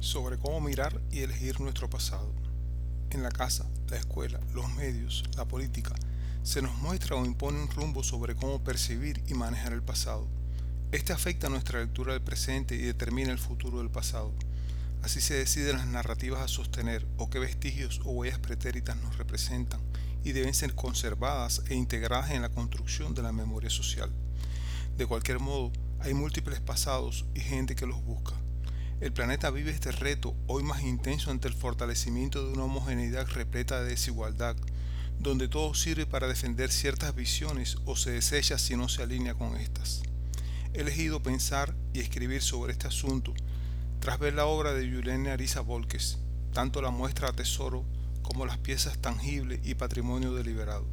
sobre cómo mirar y elegir nuestro pasado. En la casa, la escuela, los medios, la política, se nos muestra o impone un rumbo sobre cómo percibir y manejar el pasado. Este afecta nuestra lectura del presente y determina el futuro del pasado. Así se deciden las narrativas a sostener o qué vestigios o huellas pretéritas nos representan y deben ser conservadas e integradas en la construcción de la memoria social. De cualquier modo, hay múltiples pasados y gente que los busca. El planeta vive este reto hoy más intenso ante el fortalecimiento de una homogeneidad repleta de desigualdad, donde todo sirve para defender ciertas visiones o se desecha si no se alinea con estas. He elegido pensar y escribir sobre este asunto tras ver la obra de Yulene Arisa Volques, tanto la muestra a tesoro como las piezas tangibles y patrimonio deliberado.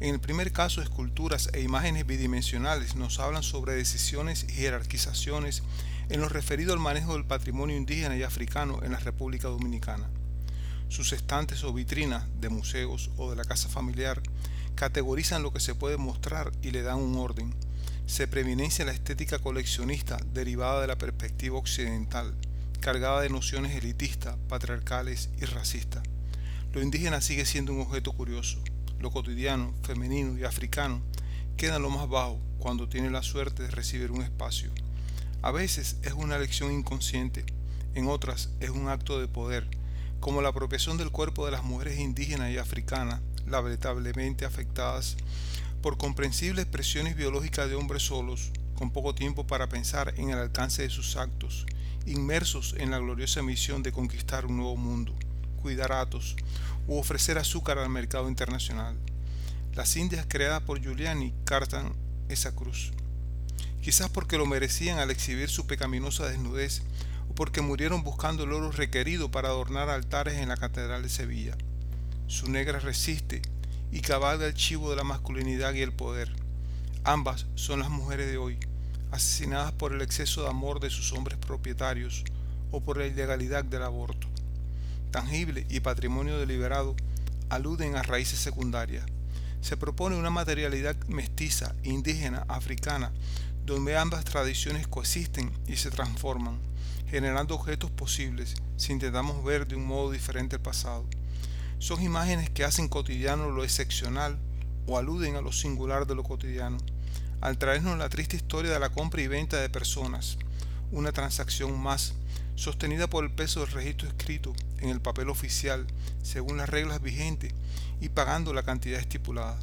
En el primer caso, esculturas e imágenes bidimensionales nos hablan sobre decisiones y jerarquizaciones en lo referido al manejo del patrimonio indígena y africano en la República Dominicana. Sus estantes o vitrinas de museos o de la casa familiar categorizan lo que se puede mostrar y le dan un orden. Se preeminencia la estética coleccionista derivada de la perspectiva occidental, cargada de nociones elitistas, patriarcales y racistas. Lo indígena sigue siendo un objeto curioso, lo cotidiano, femenino y africano queda lo más bajo cuando tiene la suerte de recibir un espacio. A veces es una elección inconsciente, en otras es un acto de poder, como la apropiación del cuerpo de las mujeres indígenas y africanas, lamentablemente afectadas por comprensibles presiones biológicas de hombres solos, con poco tiempo para pensar en el alcance de sus actos, inmersos en la gloriosa misión de conquistar un nuevo mundo, cuidar atos, u ofrecer azúcar al mercado internacional. Las indias creadas por Giuliani cartan esa cruz. Quizás porque lo merecían al exhibir su pecaminosa desnudez o porque murieron buscando el oro requerido para adornar altares en la Catedral de Sevilla. Su negra resiste y cabalga el chivo de la masculinidad y el poder. Ambas son las mujeres de hoy, asesinadas por el exceso de amor de sus hombres propietarios o por la ilegalidad del aborto tangible y patrimonio deliberado aluden a raíces secundarias. Se propone una materialidad mestiza, indígena, africana, donde ambas tradiciones coexisten y se transforman, generando objetos posibles si intentamos ver de un modo diferente el pasado. Son imágenes que hacen cotidiano lo excepcional o aluden a lo singular de lo cotidiano, al traernos la triste historia de la compra y venta de personas, una transacción más sostenida por el peso del registro escrito en el papel oficial según las reglas vigentes y pagando la cantidad estipulada.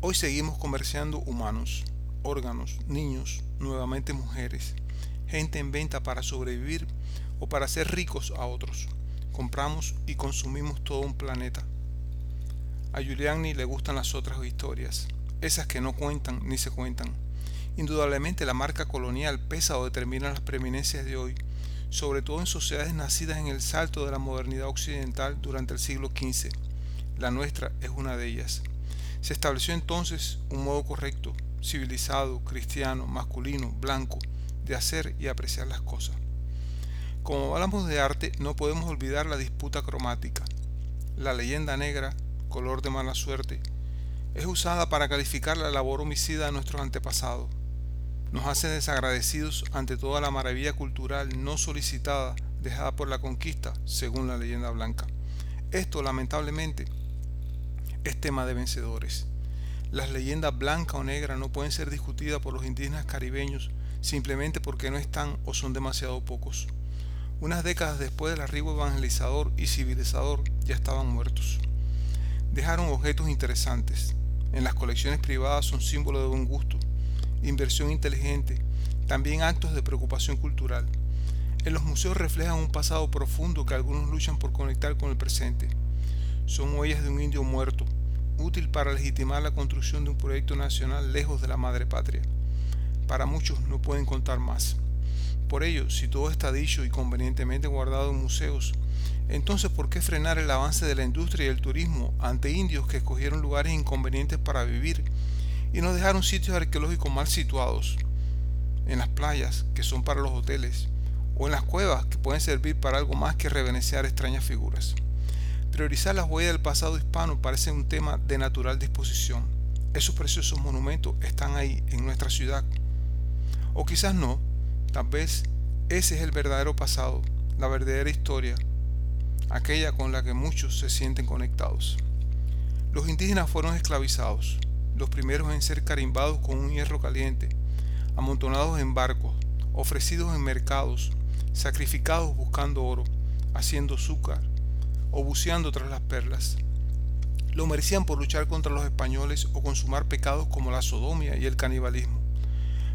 Hoy seguimos comerciando humanos, órganos, niños, nuevamente mujeres, gente en venta para sobrevivir o para ser ricos a otros. Compramos y consumimos todo un planeta. A Giuliani le gustan las otras historias, esas que no cuentan ni se cuentan. Indudablemente la marca colonial pesa o determina las preeminencias de hoy sobre todo en sociedades nacidas en el salto de la modernidad occidental durante el siglo XV. La nuestra es una de ellas. Se estableció entonces un modo correcto, civilizado, cristiano, masculino, blanco, de hacer y apreciar las cosas. Como hablamos de arte, no podemos olvidar la disputa cromática. La leyenda negra, color de mala suerte, es usada para calificar la labor homicida de nuestros antepasados nos hace desagradecidos ante toda la maravilla cultural no solicitada dejada por la conquista, según la leyenda blanca. Esto, lamentablemente, es tema de vencedores. Las leyendas blanca o negra no pueden ser discutidas por los indígenas caribeños simplemente porque no están o son demasiado pocos. Unas décadas después del arribo evangelizador y civilizador ya estaban muertos. Dejaron objetos interesantes. En las colecciones privadas son símbolos de buen gusto inversión inteligente, también actos de preocupación cultural. En los museos reflejan un pasado profundo que algunos luchan por conectar con el presente. Son huellas de un indio muerto, útil para legitimar la construcción de un proyecto nacional lejos de la madre patria. Para muchos no pueden contar más. Por ello, si todo está dicho y convenientemente guardado en museos, entonces ¿por qué frenar el avance de la industria y el turismo ante indios que escogieron lugares inconvenientes para vivir y nos dejaron sitios arqueológicos mal situados, en las playas, que son para los hoteles, o en las cuevas, que pueden servir para algo más que revenenciar extrañas figuras. Priorizar las huellas del pasado hispano parece un tema de natural disposición. Esos preciosos monumentos están ahí, en nuestra ciudad. O quizás no, tal vez Ese es el verdadero pasado, la verdadera historia, aquella con la que muchos se sienten conectados. Los indígenas fueron esclavizados, los primeros en ser carimbados con un hierro caliente, amontonados en barcos, ofrecidos en mercados, sacrificados buscando oro, haciendo azúcar o buceando tras las perlas. Lo merecían por luchar contra los españoles o consumar pecados como la sodomia y el canibalismo.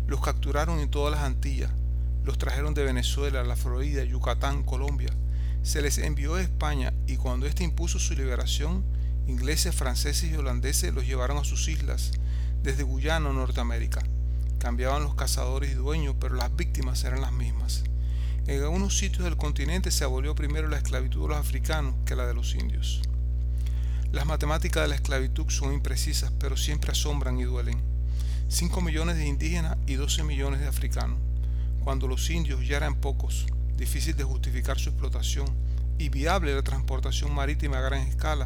Los capturaron en todas las Antillas, los trajeron de Venezuela, la Florida, Yucatán, Colombia. Se les envió a España y cuando éste impuso su liberación, ingleses, franceses y holandeses los llevaron a sus islas, desde Guyana a Norteamérica. Cambiaban los cazadores y dueños, pero las víctimas eran las mismas. En algunos sitios del continente se abolió primero la esclavitud de los africanos que la de los indios. Las matemáticas de la esclavitud son imprecisas, pero siempre asombran y duelen. 5 millones de indígenas y 12 millones de africanos cuando los indios ya eran pocos, difícil de justificar su explotación y viable la transportación marítima a gran escala,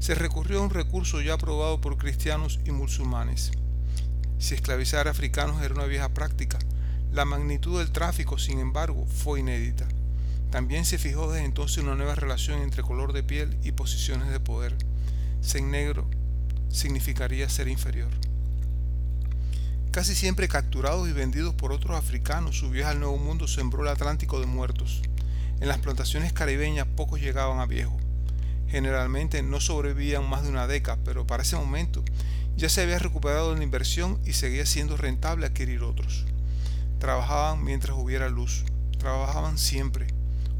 se recurrió a un recurso ya aprobado por cristianos y musulmanes. Si esclavizar africanos era una vieja práctica, la magnitud del tráfico, sin embargo, fue inédita. También se fijó desde entonces una nueva relación entre color de piel y posiciones de poder. Ser negro significaría ser inferior. Casi siempre capturados y vendidos por otros africanos, su viaje al Nuevo Mundo sembró el Atlántico de muertos. En las plantaciones caribeñas pocos llegaban a viejo. Generalmente no sobrevivían más de una década, pero para ese momento ya se había recuperado la inversión y seguía siendo rentable adquirir otros. Trabajaban mientras hubiera luz, trabajaban siempre.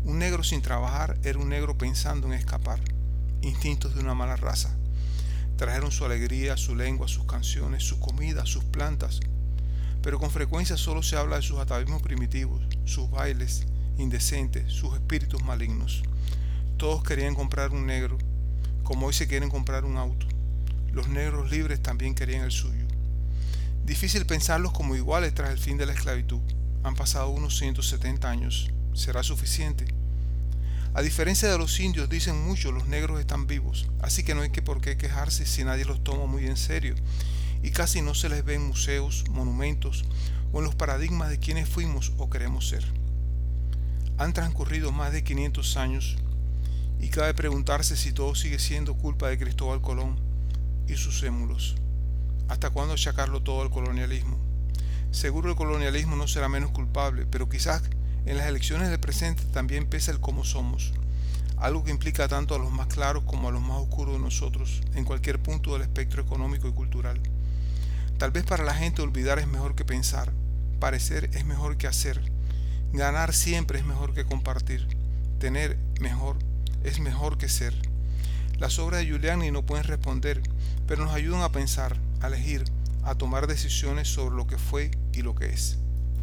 Un negro sin trabajar era un negro pensando en escapar, instintos de una mala raza. Trajeron su alegría, su lengua, sus canciones, su comida, sus plantas. Pero con frecuencia solo se habla de sus atavismos primitivos, sus bailes indecentes, sus espíritus malignos. Todos querían comprar un negro, como hoy se quieren comprar un auto. Los negros libres también querían el suyo. Difícil pensarlos como iguales tras el fin de la esclavitud. Han pasado unos 170 años. ¿Será suficiente? A diferencia de los indios, dicen muchos, los negros están vivos, así que no hay que por qué quejarse si nadie los toma muy en serio, y casi no se les ve en museos, monumentos o en los paradigmas de quienes fuimos o queremos ser. Han transcurrido más de 500 años y cabe preguntarse si todo sigue siendo culpa de Cristóbal Colón y sus émulos. ¿Hasta cuándo achacarlo todo al colonialismo? Seguro el colonialismo no será menos culpable, pero quizás en las elecciones del presente también pesa el cómo somos, algo que implica tanto a los más claros como a los más oscuros de nosotros, en cualquier punto del espectro económico y cultural. Tal vez para la gente olvidar es mejor que pensar, parecer es mejor que hacer, ganar siempre es mejor que compartir, tener mejor es mejor que ser. Las obras de Giuliani no pueden responder, pero nos ayudan a pensar, a elegir, a tomar decisiones sobre lo que fue y lo que es.